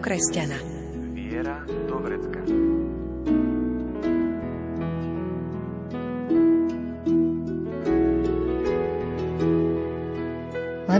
kresťana.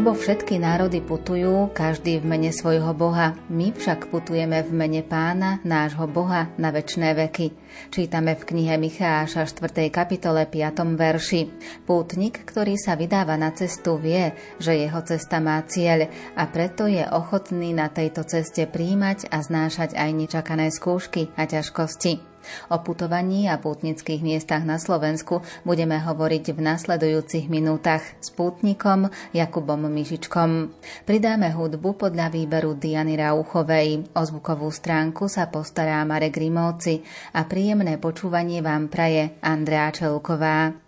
Lebo všetky národy putujú, každý v mene svojho Boha. My však putujeme v mene Pána, nášho Boha, na väčšné veky. Čítame v knihe Micháša 4. kapitole 5. verši. Pútnik, ktorý sa vydáva na cestu, vie, že jeho cesta má cieľ a preto je ochotný na tejto ceste príjmať a znášať aj nečakané skúšky a ťažkosti. O putovaní a pútnických miestach na Slovensku budeme hovoriť v nasledujúcich minútach s pútnikom Jakubom Mišičkom. Pridáme hudbu podľa výberu Diany Rauchovej. O zvukovú stránku sa postará Marek Rimovci a príjemné počúvanie vám praje Andrea Čelková.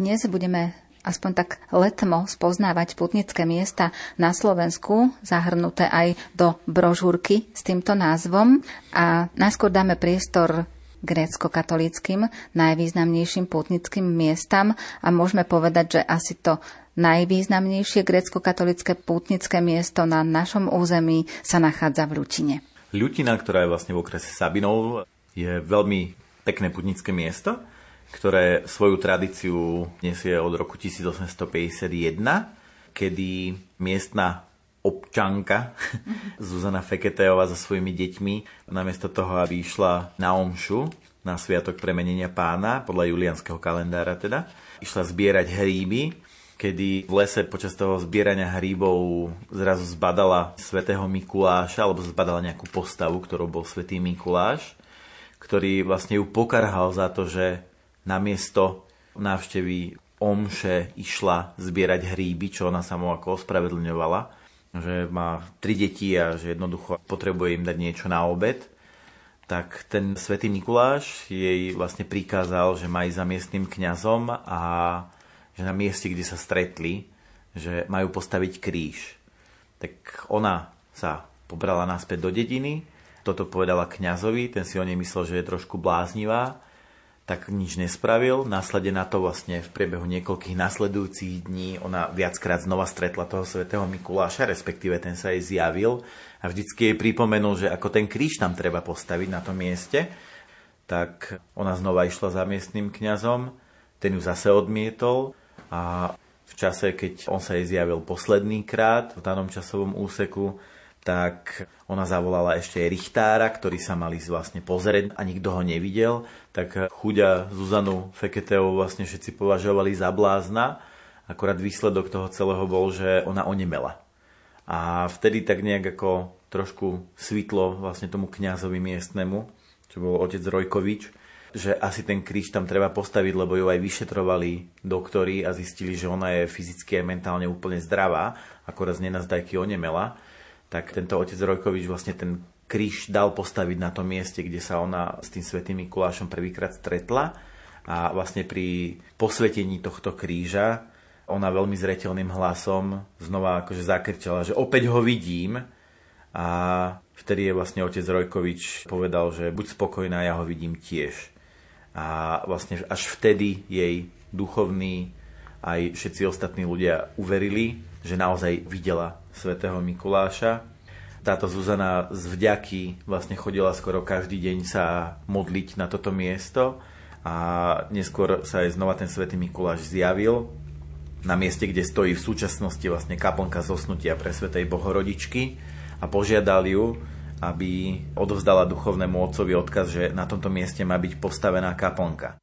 dnes budeme aspoň tak letmo spoznávať putnické miesta na Slovensku, zahrnuté aj do brožúrky s týmto názvom. A najskôr dáme priestor grécko-katolickým najvýznamnejším putnickým miestam a môžeme povedať, že asi to najvýznamnejšie grécko-katolické pútnické miesto na našom území sa nachádza v Ľutine. Ľutina, ktorá je vlastne v okrese Sabinov, je veľmi pekné putnické miesto ktoré svoju tradíciu nesie od roku 1851, kedy miestna občanka Zuzana Feketeová so svojimi deťmi namiesto toho, aby išla na omšu, na sviatok premenenia pána, podľa julianského kalendára teda, išla zbierať hríby, kedy v lese počas toho zbierania hríbov zrazu zbadala svätého Mikuláša, alebo zbadala nejakú postavu, ktorou bol svätý Mikuláš, ktorý vlastne ju pokarhal za to, že namiesto návštevy omše išla zbierať hríby, čo ona sa mu ako ospravedlňovala, že má tri deti a že jednoducho potrebuje im dať niečo na obed, tak ten svätý Mikuláš jej vlastne prikázal, že má ísť za miestnym kňazom a že na mieste, kde sa stretli, že majú postaviť kríž. Tak ona sa pobrala naspäť do dediny, toto povedala kňazovi, ten si o nej myslel, že je trošku bláznivá, tak nič nespravil. Následne na to vlastne v priebehu niekoľkých nasledujúcich dní ona viackrát znova stretla toho svätého Mikuláša, respektíve ten sa jej zjavil. A vždycky jej pripomenul, že ako ten kríž tam treba postaviť na tom mieste, tak ona znova išla za miestnym kňazom, ten ju zase odmietol. A v čase, keď on sa jej zjavil posledný krát v danom časovom úseku, tak ona zavolala ešte aj Richtára, ktorý sa mali vlastne pozrieť a nikto ho nevidel, tak chuďa Zuzanu Feketeovú vlastne všetci považovali za blázna, akorát výsledok toho celého bol, že ona onemela. A vtedy tak nejak ako trošku svitlo vlastne tomu kňazovi miestnemu, čo bol otec Rojkovič, že asi ten kríž tam treba postaviť, lebo ju aj vyšetrovali doktori a zistili, že ona je fyzicky a mentálne úplne zdravá, akorát z nenazdajky onemela tak tento otec Rojkovič vlastne ten kríž dal postaviť na tom mieste, kde sa ona s tým svetým Mikulášom prvýkrát stretla a vlastne pri posvetení tohto kríža ona veľmi zretelným hlasom znova akože zakričala, že opäť ho vidím a vtedy je vlastne otec Rojkovič povedal, že buď spokojná, ja ho vidím tiež. A vlastne až vtedy jej duchovní aj všetci ostatní ľudia uverili, že naozaj videla svätého Mikuláša. Táto Zuzana z vďaky vlastne chodila skoro každý deň sa modliť na toto miesto a neskôr sa aj znova ten svätý Mikuláš zjavil na mieste, kde stojí v súčasnosti vlastne kaplnka zosnutia pre svätej Bohorodičky a požiadal ju, aby odovzdala duchovnému otcovi odkaz, že na tomto mieste má byť postavená kaplnka.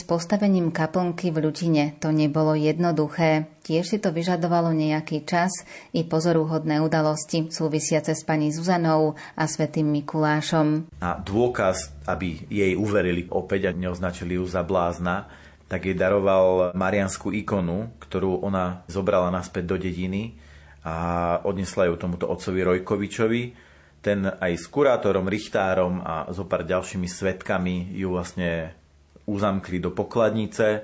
S postavením kaplnky v Ľutine to nebolo jednoduché. Tiež si to vyžadovalo nejaký čas i pozorúhodné udalosti súvisiace s pani Zuzanou a svetým Mikulášom. A dôkaz, aby jej uverili opäť a neoznačili ju za blázna, tak jej daroval marianskú ikonu, ktorú ona zobrala naspäť do dediny a odnesla ju tomuto otcovi Rojkovičovi. Ten aj s kurátorom, richtárom a so pár ďalšími svetkami ju vlastne uzamkli do pokladnice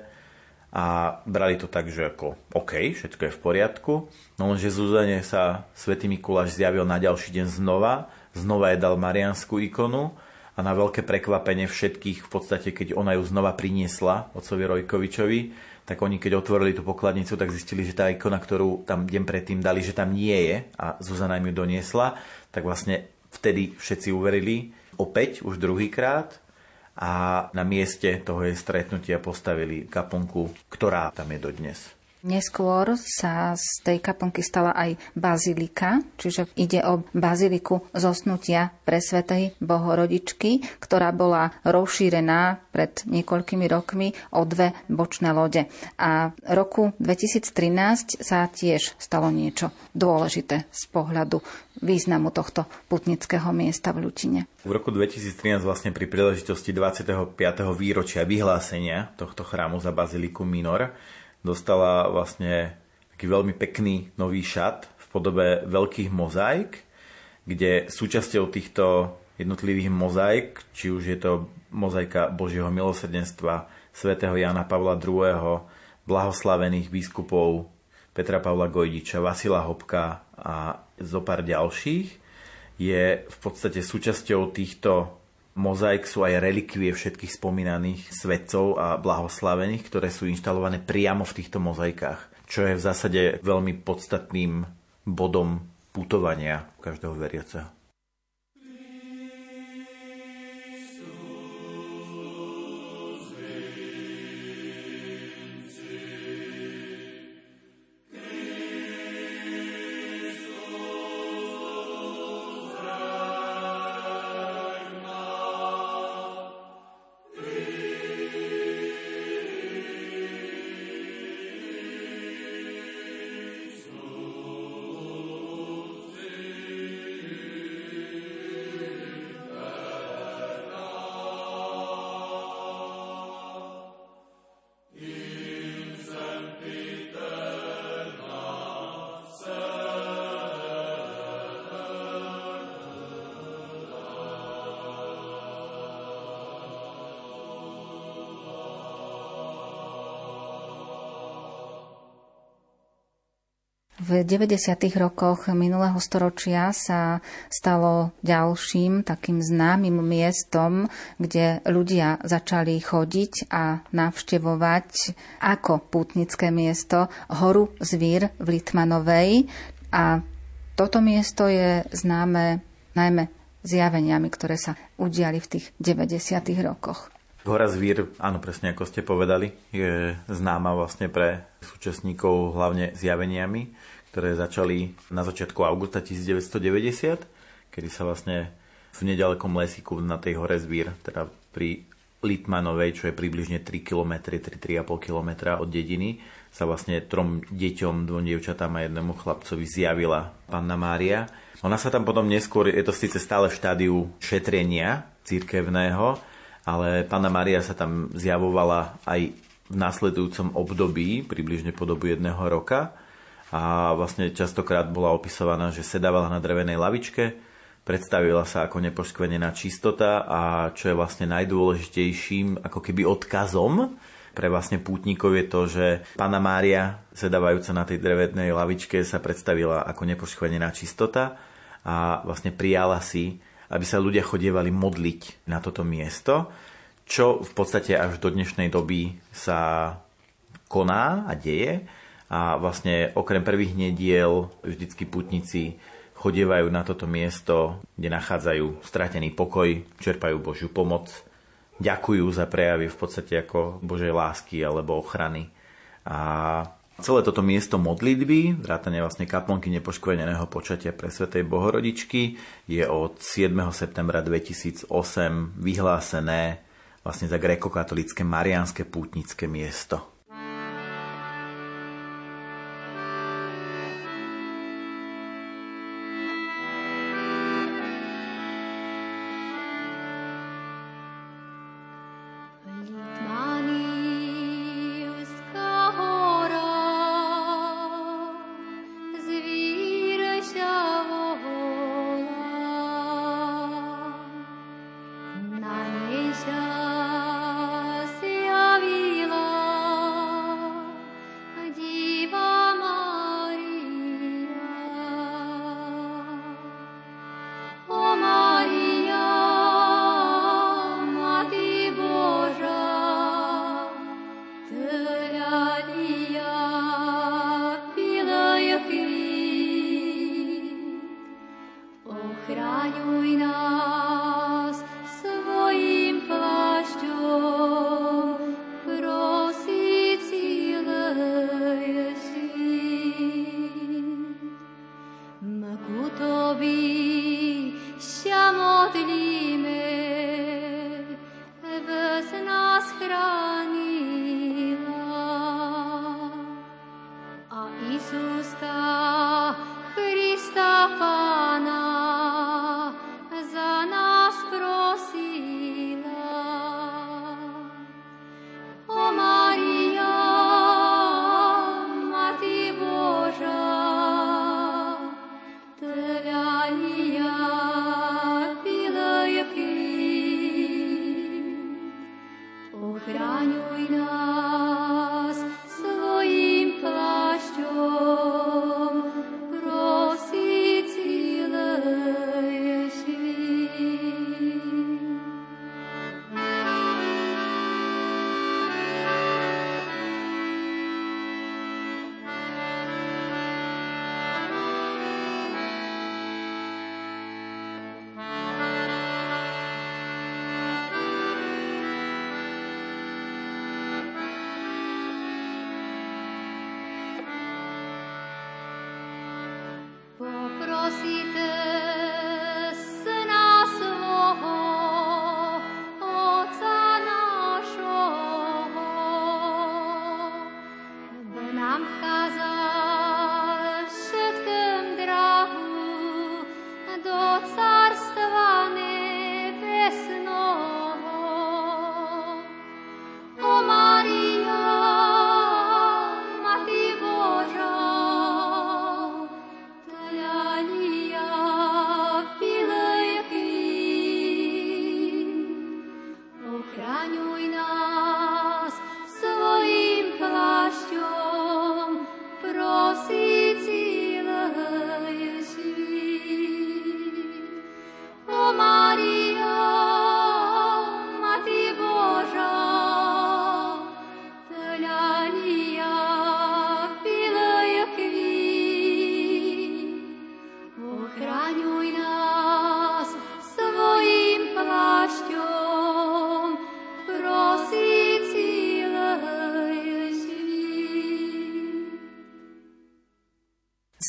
a brali to tak, že ako OK, všetko je v poriadku. No lenže Zuzane sa svätý Mikuláš zjavil na ďalší deň znova, znova je dal marianskú ikonu a na veľké prekvapenie všetkých v podstate, keď ona ju znova priniesla otcovi Rojkovičovi, tak oni keď otvorili tú pokladnicu, tak zistili, že tá ikona, ktorú tam deň predtým dali, že tam nie je a Zuzana im ju doniesla, tak vlastne vtedy všetci uverili opäť, už druhýkrát a na mieste toho jej stretnutia postavili kaponku, ktorá tam je dodnes. Neskôr sa z tej kaplnky stala aj bazilika, čiže ide o baziliku zosnutia pre Svetej Bohorodičky, ktorá bola rozšírená pred niekoľkými rokmi o dve bočné lode. A roku 2013 sa tiež stalo niečo dôležité z pohľadu významu tohto putnického miesta v Ľutine. V roku 2013 vlastne pri príležitosti 25. výročia vyhlásenia tohto chrámu za Baziliku Minor dostala vlastne taký veľmi pekný nový šat v podobe veľkých mozaik, kde súčasťou týchto jednotlivých mozaik, či už je to mozaika Božieho milosrdenstva svätého Jana Pavla II., blahoslavených biskupov Petra Pavla Gojdiča, Vasila Hopka a zo pár ďalších, je v podstate súčasťou týchto mozaik sú aj relikvie všetkých spomínaných svetcov a blahoslavených, ktoré sú inštalované priamo v týchto mozaikách, čo je v zásade veľmi podstatným bodom putovania každého veriaceho. V 90. rokoch minulého storočia sa stalo ďalším takým známym miestom, kde ľudia začali chodiť a navštevovať ako pútnické miesto horu Zvír v Litmanovej. A toto miesto je známe najmä zjaveniami, ktoré sa udiali v tých 90. rokoch. Hora Zvír, áno, presne ako ste povedali, je známa vlastne pre súčasníkov hlavne zjaveniami ktoré začali na začiatku augusta 1990, kedy sa vlastne v nedalekom lesiku na tej hore Zvír, teda pri Litmanovej, čo je približne 3 km, 3-3,5 km od dediny, sa vlastne trom deťom, dvom dievčatám a jednému chlapcovi zjavila Panna Mária. Ona sa tam potom neskôr, je to síce stále v štádiu šetrenia církevného, ale Panna Mária sa tam zjavovala aj v následujúcom období, približne po dobu jedného roka a vlastne častokrát bola opisovaná, že sedávala na drevenej lavičke, predstavila sa ako nepoškvenená čistota a čo je vlastne najdôležitejším ako keby odkazom pre vlastne pútnikov je to, že Pana Mária, sedávajúca na tej drevenej lavičke, sa predstavila ako nepoškvenená čistota a vlastne prijala si, aby sa ľudia chodievali modliť na toto miesto, čo v podstate až do dnešnej doby sa koná a deje a vlastne okrem prvých nediel vždycky putníci chodievajú na toto miesto, kde nachádzajú stratený pokoj, čerpajú Božiu pomoc, ďakujú za prejavy v podstate ako Božej lásky alebo ochrany. A celé toto miesto modlitby, vrátane vlastne kaplnky nepoškveneného počatia pre Svetej Bohorodičky, je od 7. septembra 2008 vyhlásené vlastne za grékokatolické marianské pútnické miesto.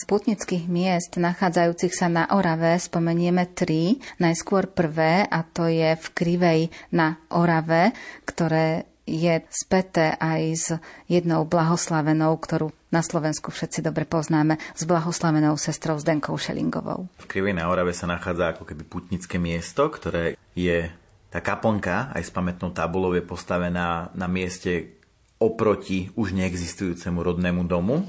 Putnických miest nachádzajúcich sa na Orave spomenieme tri. Najskôr prvé, a to je v Krivej na Orave, ktoré je späté aj s jednou blahoslavenou, ktorú na Slovensku všetci dobre poznáme, s blahoslavenou sestrou Zdenkou Šelingovou. V Krivej na Orave sa nachádza ako keby putnické miesto, ktoré je tá kaplnka aj s pamätnou tabulou je postavená na mieste oproti už neexistujúcemu rodnému domu,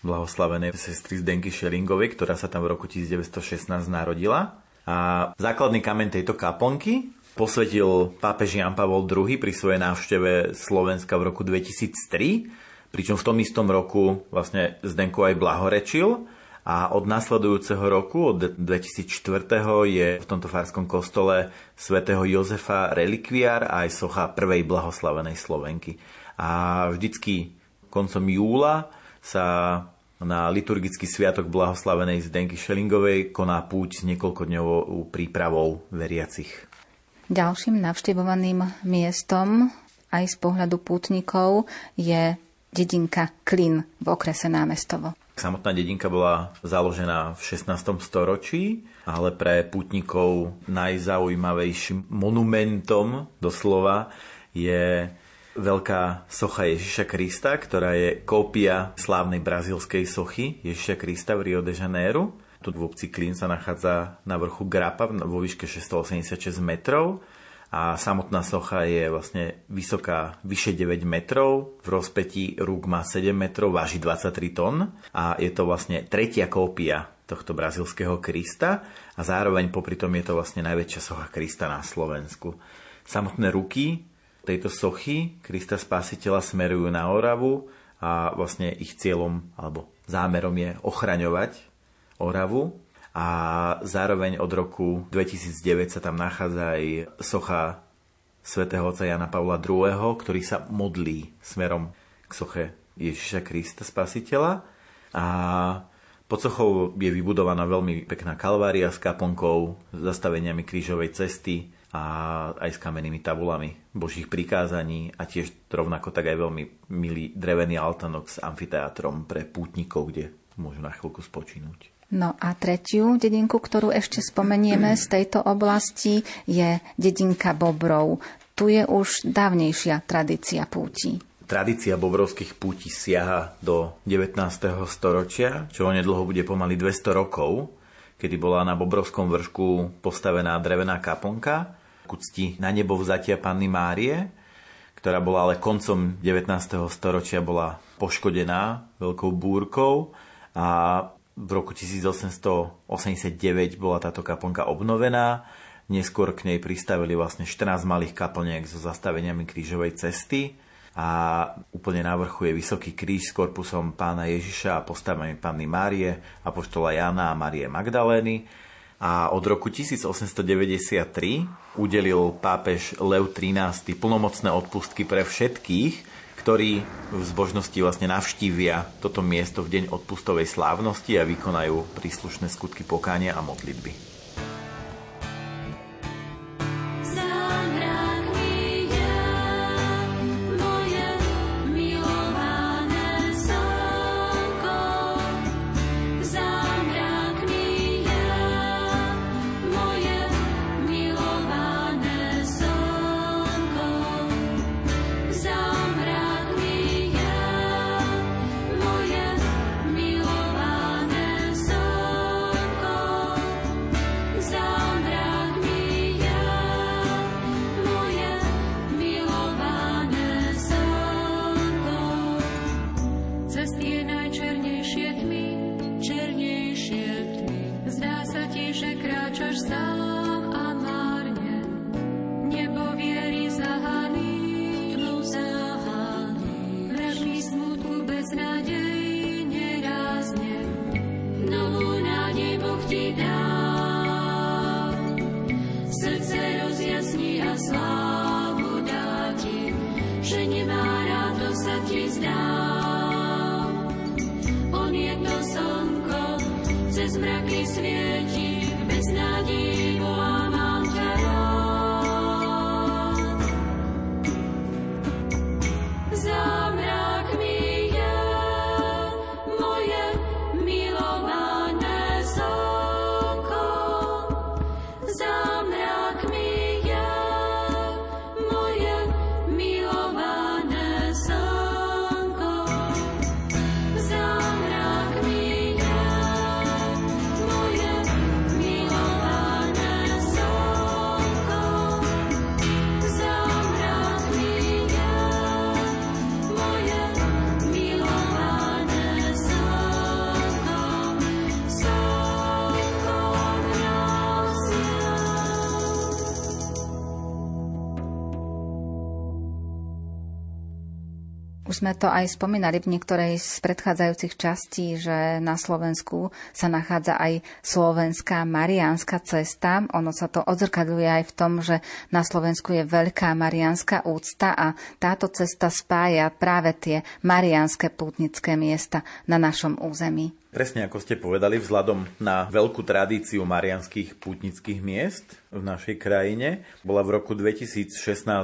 blahoslavenej sestry Zdenky Šelingovej, ktorá sa tam v roku 1916 narodila. A základný kameň tejto kaplnky posvetil pápež Jan Pavol II pri svojej návšteve Slovenska v roku 2003, pričom v tom istom roku vlastne Zdenku aj blahorečil a od následujúceho roku, od 2004. je v tomto farskom kostole svätého Jozefa relikviár a aj socha prvej blahoslavenej Slovenky. A vždycky koncom júla sa na liturgický sviatok blahoslavenej Zdenky Šelingovej koná púť s niekoľkodňovou prípravou veriacich. Ďalším navštevovaným miestom aj z pohľadu pútnikov je dedinka Klin v okrese Námestovo. Samotná dedinka bola založená v 16. storočí, ale pre putníkov najzaujímavejším monumentom doslova je veľká socha Ježiša Krista, ktorá je kópia slávnej brazílskej sochy Ježiša Krista v Rio de Janeiro. Tu v obci Klin sa nachádza na vrchu Grapa vo výške 686 metrov a samotná socha je vlastne vysoká vyše 9 metrov, v rozpetí rúk má 7 metrov, váži 23 tón a je to vlastne tretia kópia tohto brazilského Krista a zároveň popri tom je to vlastne najväčšia socha Krista na Slovensku. Samotné ruky tejto sochy Krista Spasiteľa smerujú na Oravu a vlastne ich cieľom alebo zámerom je ochraňovať Oravu a zároveň od roku 2009 sa tam nachádza aj socha svätého otca Jana Pavla II., ktorý sa modlí smerom k soche Ježiša Krista Spasiteľa a pod sochou je vybudovaná veľmi pekná kalvária s kaponkou, zastaveniami krížovej cesty a aj s kamennými tabulami božích prikázaní a tiež rovnako tak aj veľmi milý drevený altanok s amfiteátrom pre pútnikov, kde môžu na chvíľku spočinúť. No a tretiu dedinku, ktorú ešte spomenieme z tejto oblasti, je dedinka Bobrov. Tu je už dávnejšia tradícia púti. Tradícia bobrovských púti siaha do 19. storočia, čo onedlho bude pomaly 200 rokov, kedy bola na Bobrovskom vršku postavená drevená kaponka ku cti na nebo vzatia Panny Márie, ktorá bola ale koncom 19. storočia bola poškodená veľkou búrkou a v roku 1889 bola táto kaplnka obnovená. Neskôr k nej pristavili vlastne 14 malých kaplniek so zastaveniami krížovej cesty a úplne na vrchu je vysoký kríž s korpusom pána Ježiša a postavami panny Márie, apoštola Jana a Marie Magdalény. A od roku 1893 udelil pápež Lev XIII plnomocné odpustky pre všetkých, ktorí v zbožnosti vlastne navštívia toto miesto v deň odpustovej slávnosti a vykonajú príslušné skutky pokánia a modlitby. Sme to aj spomínali v niektorej z predchádzajúcich častí, že na Slovensku sa nachádza aj slovenská mariánska cesta. Ono sa to odzrkadľuje aj v tom, že na Slovensku je veľká mariánska úcta a táto cesta spája práve tie mariánske pútnické miesta na našom území. Presne ako ste povedali, vzhľadom na veľkú tradíciu marianských pútnických miest v našej krajine, bola v roku 2016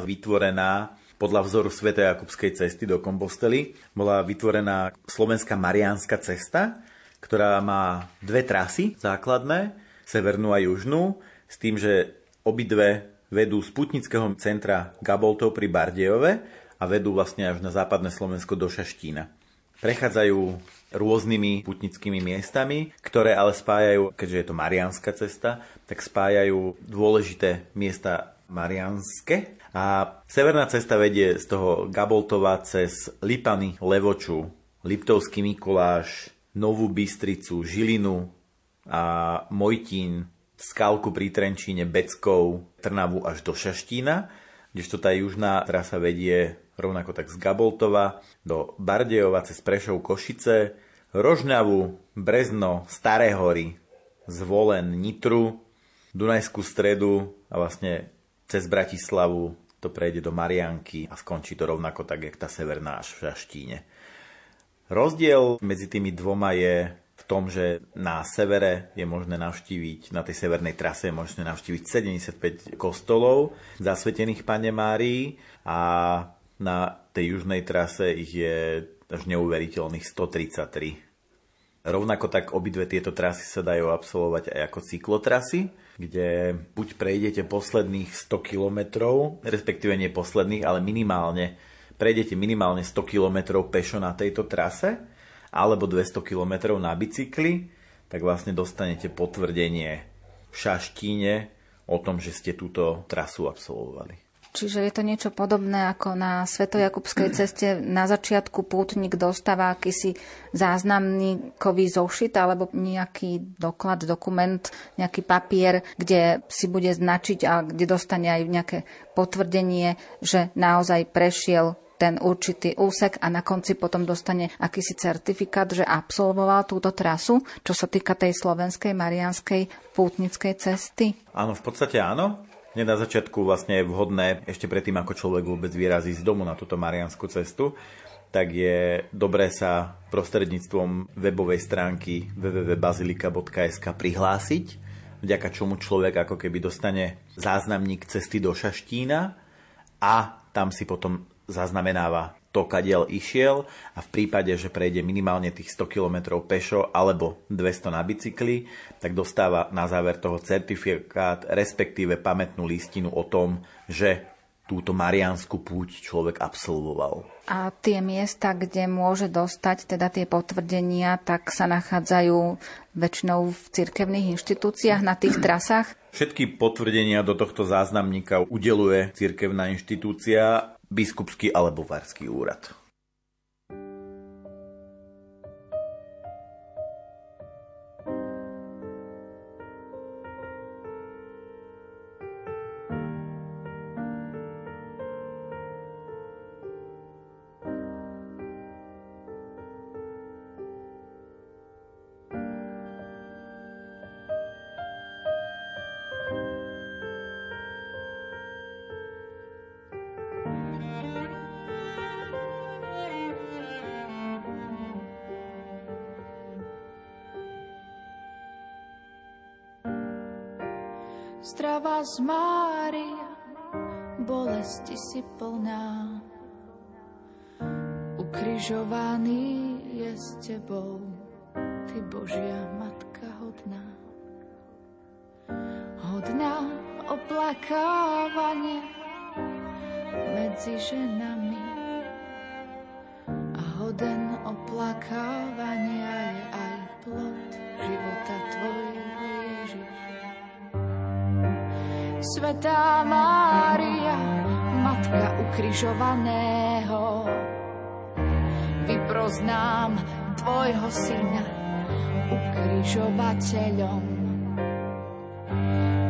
vytvorená podľa vzoru Sv. Jakubskej cesty do Kompostely bola vytvorená slovenská Mariánska cesta, ktorá má dve trasy základné, severnú a južnú, s tým, že obidve vedú z putnického centra Gaboltov pri Bardejove a vedú vlastne až na západné Slovensko do Šaštína. Prechádzajú rôznymi putnickými miestami, ktoré ale spájajú, keďže je to Mariánska cesta, tak spájajú dôležité miesta Marianske. A severná cesta vedie z toho Gaboltova cez Lipany, Levoču, Liptovský Mikuláš, Novú Bystricu, Žilinu a Mojtín, Skalku pri Trenčíne, Beckov, Trnavu až do Šaštína, kdežto tá južná trasa vedie rovnako tak z Gaboltova do Bardejova cez Prešov Košice, Rožňavu, Brezno, Staré hory, Zvolen, Nitru, Dunajskú stredu a vlastne cez Bratislavu to prejde do Marianky a skončí to rovnako tak, jak tá severná až v Šaštíne. Rozdiel medzi tými dvoma je v tom, že na severe je možné navštíviť, na tej severnej trase je možné navštíviť 75 kostolov zasvetených Pane Márii a na tej južnej trase ich je až neuveriteľných 133. Rovnako tak obidve tieto trasy sa dajú absolvovať aj ako cyklotrasy, kde buď prejdete posledných 100 kilometrov, respektíve nie posledných, ale minimálne prejdete minimálne 100 km pešo na tejto trase alebo 200 km na bicykli, tak vlastne dostanete potvrdenie v Šaštíne o tom, že ste túto trasu absolvovali. Čiže je to niečo podobné ako na Svetojakubskej ceste. Na začiatku pútnik dostáva akýsi záznamníkový zošit alebo nejaký doklad, dokument, nejaký papier, kde si bude značiť a kde dostane aj nejaké potvrdenie, že naozaj prešiel ten určitý úsek a na konci potom dostane akýsi certifikát, že absolvoval túto trasu, čo sa týka tej slovenskej marianskej pútnickej cesty? Áno, v podstate áno. Hneď na začiatku vlastne je vhodné, ešte predtým, ako človek vôbec vyrazí z domu na túto marianskú cestu, tak je dobré sa prostredníctvom webovej stránky www.bazilika.sk prihlásiť, vďaka čomu človek ako keby dostane záznamník cesty do Šaštína a tam si potom zaznamenáva to, kadiaľ išiel a v prípade, že prejde minimálne tých 100 km pešo alebo 200 na bicykli, tak dostáva na záver toho certifikát, respektíve pamätnú listinu o tom, že túto mariánsku púť človek absolvoval. A tie miesta, kde môže dostať teda tie potvrdenia, tak sa nachádzajú väčšinou v cirkevných inštitúciách na tých trasách? Všetky potvrdenia do tohto záznamníka udeluje cirkevná inštitúcia biskupský alebo varský úrad. Si plná. Ukrižovaný je s tebou, ty Božia Matka hodná. Hodná oplakávania medzi ženami a hoden oplakávania je aj plod života tvojho Ježiš. Svetá Mária, Matka ukrižovaného, vyproznám Tvojho Syna ukrižovateľom.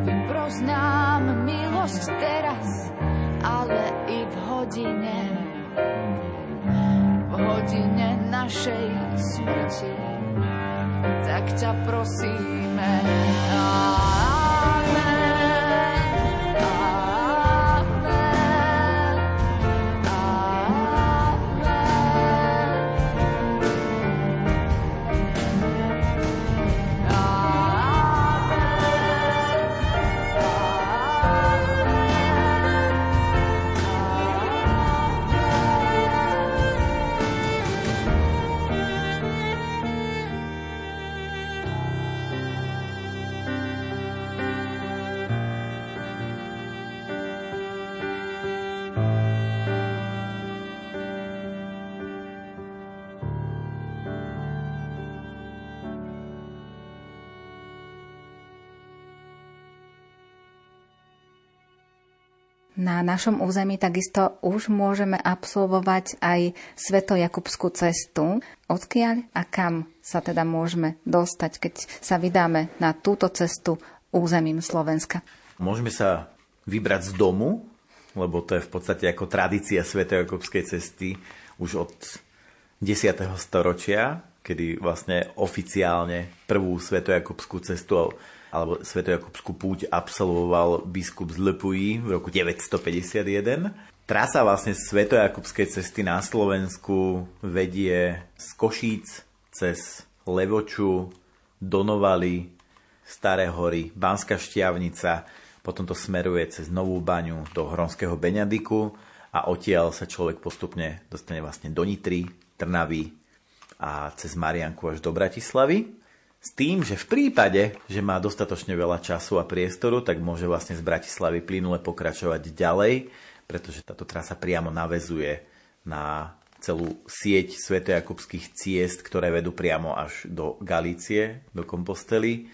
Vyproznám milosť teraz, ale i v hodine, v hodine našej smrti. Tak ťa prosíme. Amen. Našom území takisto už môžeme absolvovať aj Svetojakubskú cestu. Odkiaľ a kam sa teda môžeme dostať, keď sa vydáme na túto cestu územím Slovenska? Môžeme sa vybrať z domu, lebo to je v podstate ako tradícia Svetojakubskej cesty už od 10. storočia, kedy vlastne oficiálne prvú Svetojakubskú cestu alebo Svetojakubskú púť absolvoval biskup z Lepují v roku 951. Trasa vlastne Svetojakubskej cesty na Slovensku vedie z Košíc cez Levoču, Donovali, Staré hory, Banská Štiavnica, potom to smeruje cez Novú baňu do Hronského Beňadiku a odtiaľ sa človek postupne dostane vlastne do Nitry, Trnavy a cez Marianku až do Bratislavy. S tým, že v prípade, že má dostatočne veľa času a priestoru, tak môže vlastne z Bratislavy plynule pokračovať ďalej, pretože táto trasa priamo navezuje na celú sieť svetojakubských ciest, ktoré vedú priamo až do Galície, do Kompostely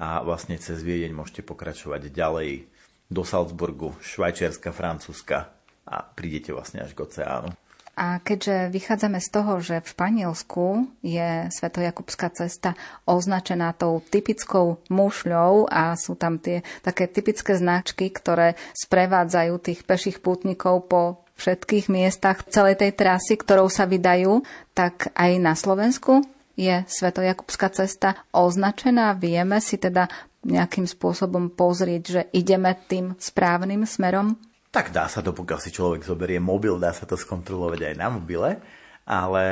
a vlastne cez Viedeň môžete pokračovať ďalej do Salzburgu, Švajčiarska, Francúzska a prídete vlastne až k oceánu. A keďže vychádzame z toho, že v Španielsku je Svetojakubská cesta označená tou typickou mušľou a sú tam tie také typické značky, ktoré sprevádzajú tých peších pútnikov po všetkých miestach celej tej trasy, ktorou sa vydajú, tak aj na Slovensku je Svetojakubská cesta označená. Vieme si teda nejakým spôsobom pozrieť, že ideme tým správnym smerom? Tak dá sa to, pokiaľ si človek zoberie mobil, dá sa to skontrolovať aj na mobile, ale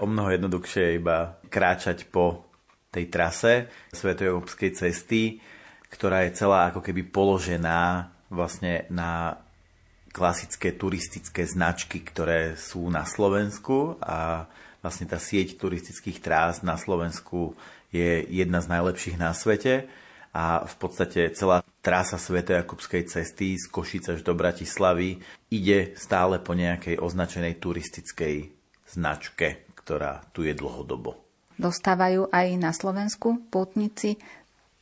o mnoho jednoduchšie je iba kráčať po tej trase Svetojobskej cesty, ktorá je celá ako keby položená vlastne na klasické turistické značky, ktoré sú na Slovensku a vlastne tá sieť turistických trás na Slovensku je jedna z najlepších na svete a v podstate celá trasa Svetojakubskej cesty z Košice až do Bratislavy ide stále po nejakej označenej turistickej značke, ktorá tu je dlhodobo. Dostávajú aj na Slovensku pútnici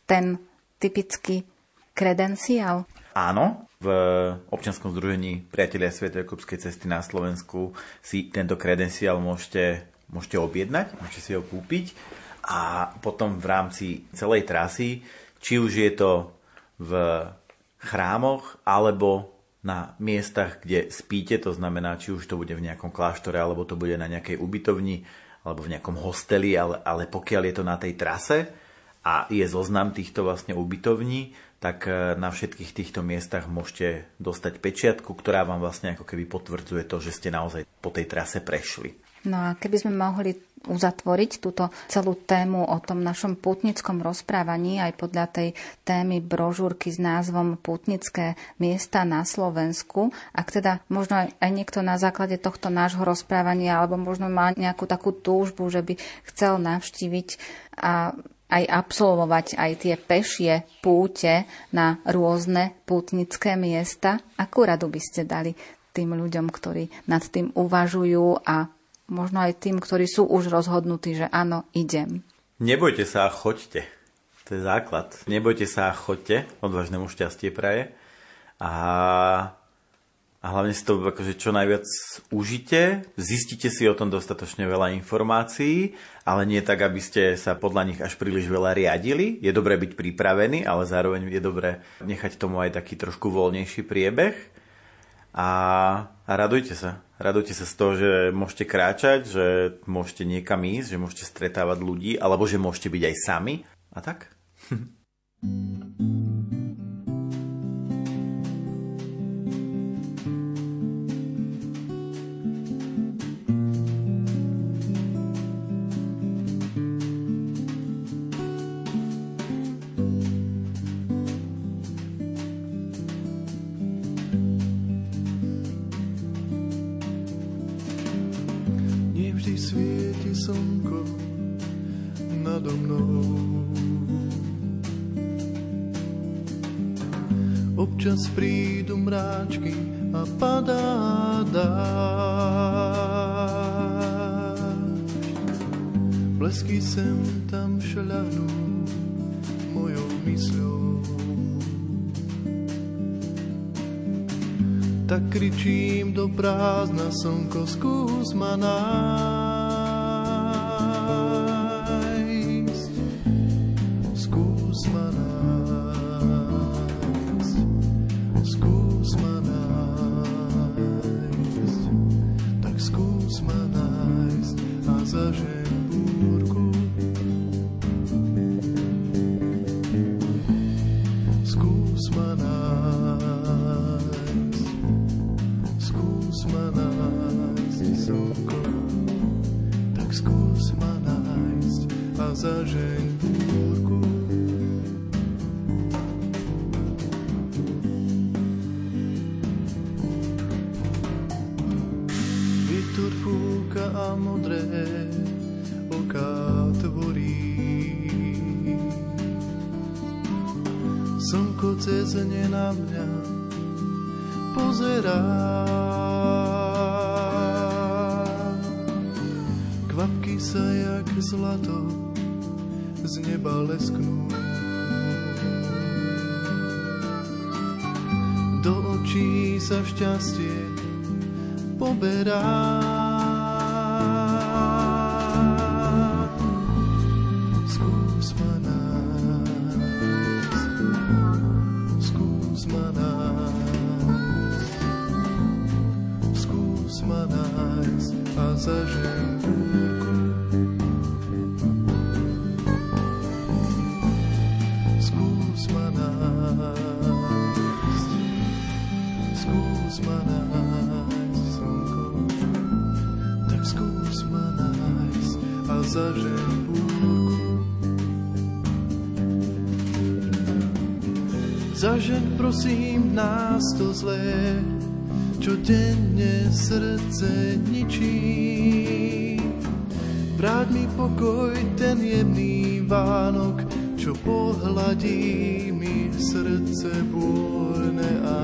ten typický kredenciál? Áno, v občianskom združení Priatelia Svetojakubskej cesty na Slovensku si tento kredenciál môžete, môžete objednať, môžete si ho kúpiť a potom v rámci celej trasy či už je to v chrámoch alebo na miestach, kde spíte, to znamená, či už to bude v nejakom kláštore, alebo to bude na nejakej ubytovni, alebo v nejakom hosteli, ale, ale pokiaľ je to na tej trase a je zoznam týchto vlastne ubytovní, tak e, na všetkých týchto miestach môžete dostať pečiatku, ktorá vám vlastne ako keby potvrdzuje to, že ste naozaj po tej trase prešli. No a keby sme mohli uzatvoriť túto celú tému o tom našom putnickom rozprávaní aj podľa tej témy brožúrky s názvom Putnické miesta na Slovensku. Ak teda možno aj niekto na základe tohto nášho rozprávania alebo možno má nejakú takú túžbu, že by chcel navštíviť a aj absolvovať aj tie pešie púte na rôzne pútnické miesta. Akú radu by ste dali tým ľuďom, ktorí nad tým uvažujú a možno aj tým, ktorí sú už rozhodnutí, že áno, idem. Nebojte sa a choďte. To je základ. Nebojte sa a choďte. Odvážnemu šťastie praje. A, a hlavne si to akože čo najviac užite. Zistite si o tom dostatočne veľa informácií, ale nie tak, aby ste sa podľa nich až príliš veľa riadili. Je dobré byť pripravený, ale zároveň je dobré nechať tomu aj taký trošku voľnejší priebeh. A, a radujte sa. Radujte sa z toho, že môžete kráčať, že môžete niekam ísť, že môžete stretávať ľudí, alebo že môžete byť aj sami. A tak? Občas prídu mráčky a padá dážď. Blesky sem tam šľahnú mojou mysľou. tak kričím do prázdna slnko, skús ma nájsť. just prosím nás to zlé, čo denne srdce ničí. Vráť mi pokoj, ten jemný Vánok, čo pohľadí mi srdce bôľne a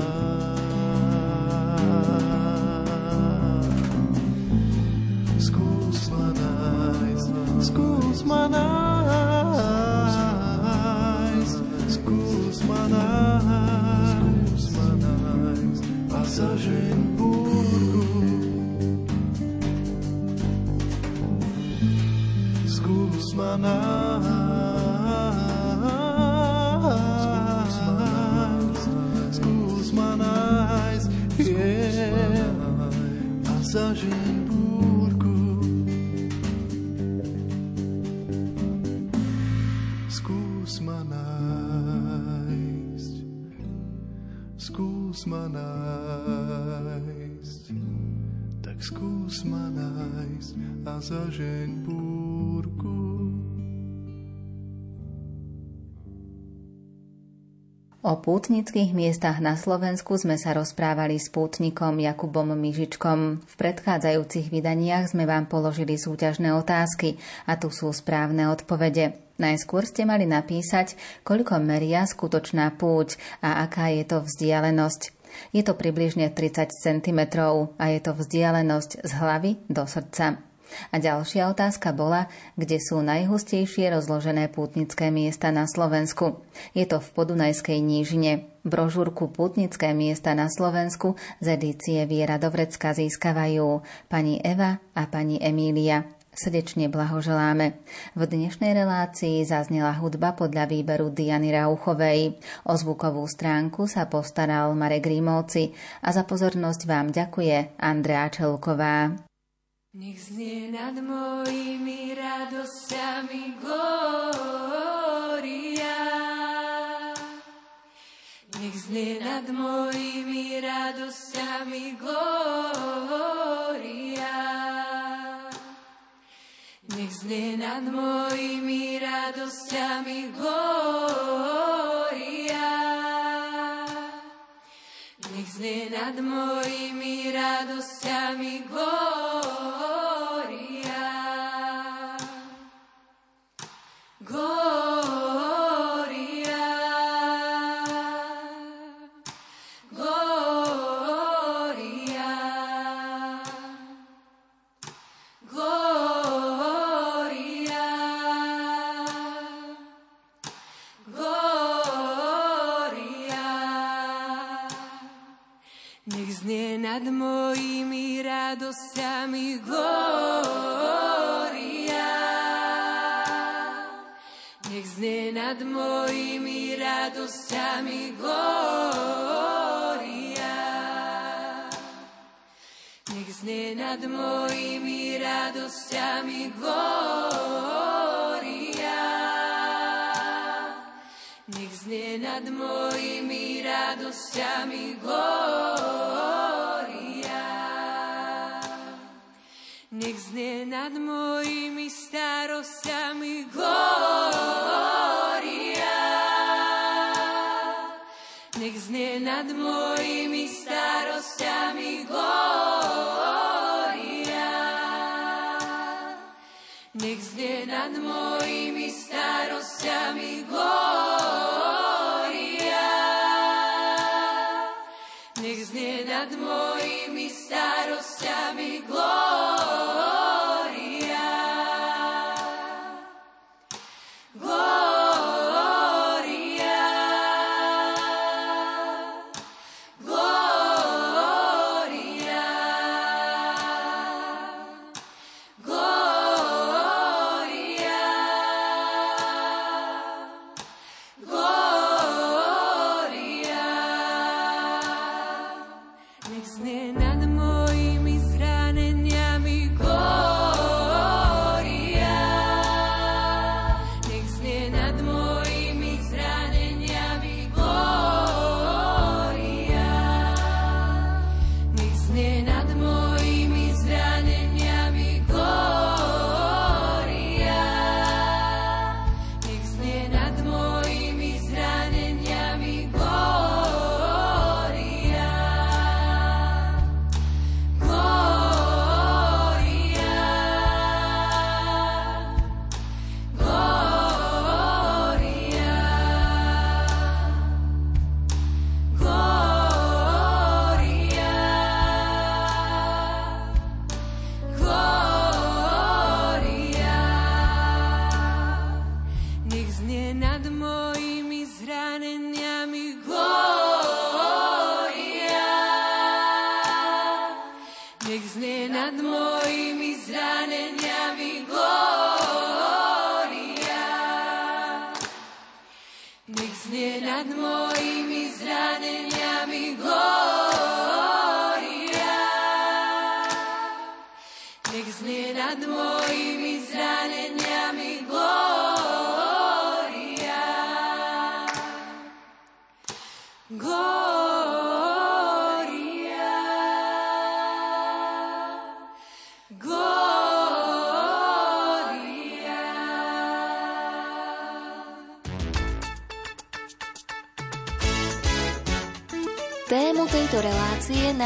O pútnických miestach na Slovensku sme sa rozprávali s pútnikom Jakubom Mižičkom. V predchádzajúcich vydaniach sme vám položili súťažné otázky a tu sú správne odpovede. Najskôr ste mali napísať, koľko meria skutočná púť a aká je to vzdialenosť. Je to približne 30 cm a je to vzdialenosť z hlavy do srdca. A ďalšia otázka bola, kde sú najhustejšie rozložené pútnické miesta na Slovensku. Je to v Podunajskej nížine. Brožúrku Pútnické miesta na Slovensku z edície Viera Dovrecka získavajú pani Eva a pani Emília. Srdečne blahoželáme. V dnešnej relácii zaznela hudba podľa výberu Diany Rauchovej. O zvukovú stránku sa postaral Marek Rímovci a za pozornosť vám ďakuje Andrea Čelková. Nech znie nad mojimi radosťami glória. Nech znie nad mojimi radosťami glória. Nech znie nad mojimi radosťami glória. Nech znie nad mojimi radosťami glória. radosťami glória. Nech znie nad mojimi radosťami glória. Nech znie nad mojimi radosťami glória. Nech znie nad mojimi starosťami glória. nad mojimi starostiami glória. Nech znie nad mojimi starostiami glória.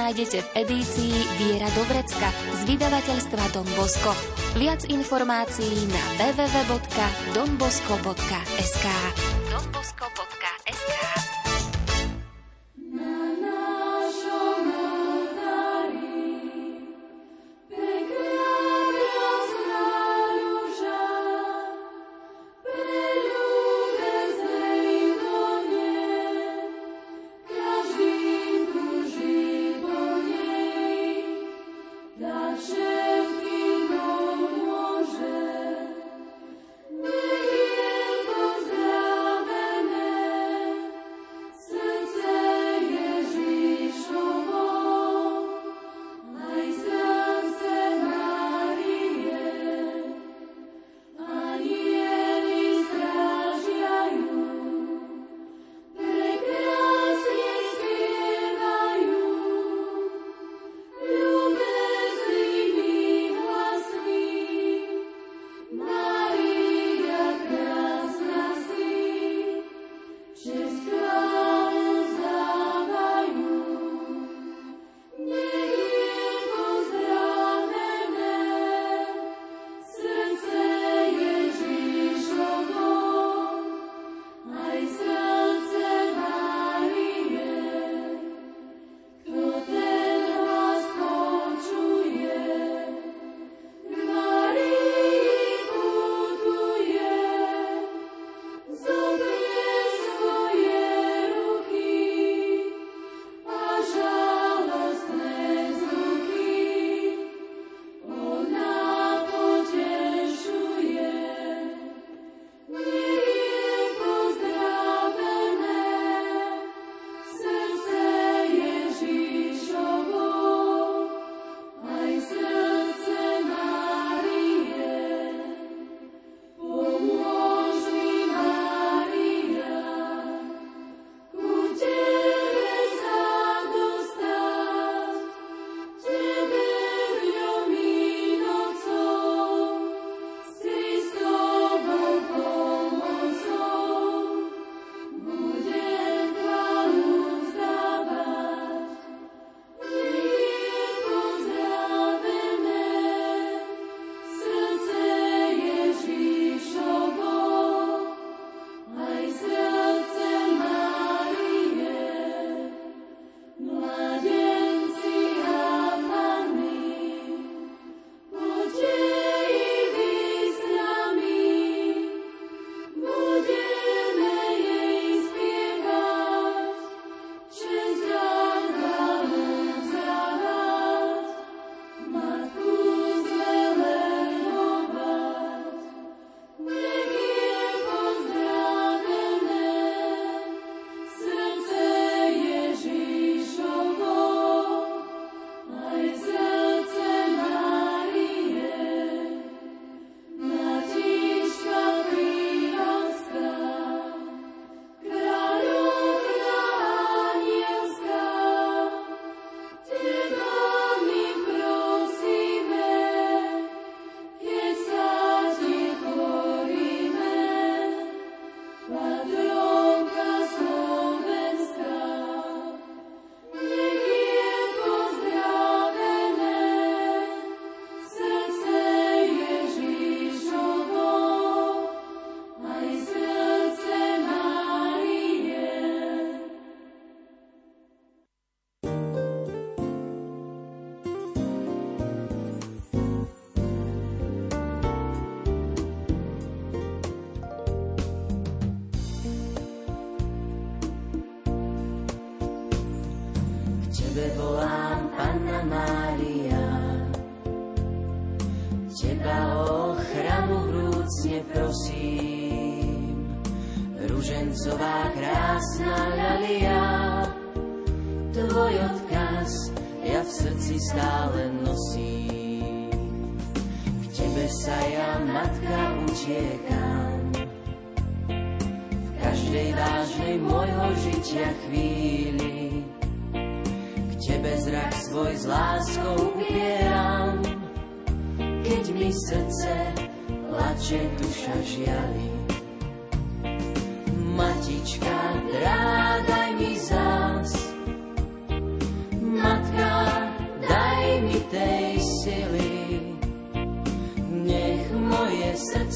nájdete v edícii Viera do z vydavateľstva Don Bosco. Viac informácií na www.donbosco.sk. utiekam, v každej vážnej môjho žitia chvíli. K tebe zrak svoj s láskou upieram, keď mi srdce plače duša žiali.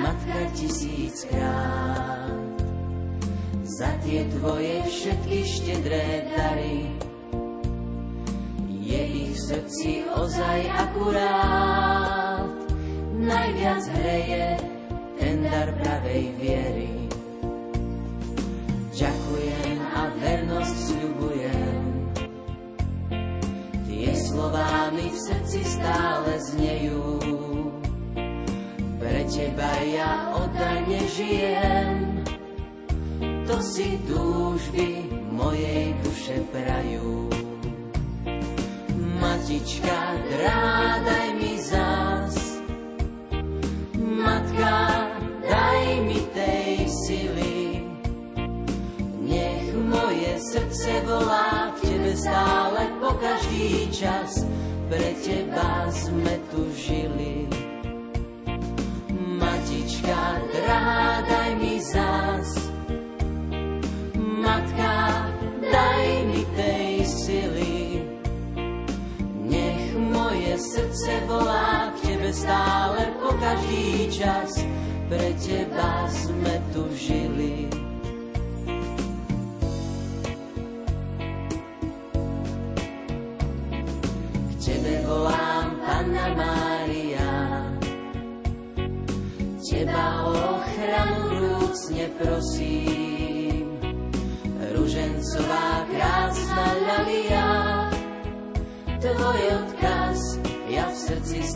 Matka, tisíckrát za tie tvoje všetky štedré dary. Je ich v srdci ozaj akurát, najviac hreje ten dar pravej viery. Ďakujem a vernosť sľubujem, tie slová mi v srdci stále znejú. Teba ja oddane žijem, to si túžby mojej duše prajú. Matička, drádaj mi zás, matka, daj mi tej sily. Nech moje srdce volá k tebe stále po každý čas, pre teba sme volá k tebe stále po každý čas, pre teba sme tu žili.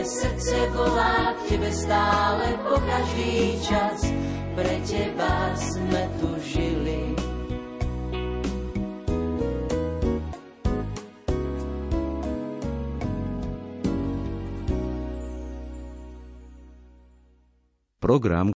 moje srdce volá k tebe stále po každý čas, pre teba sme tu žili. Program,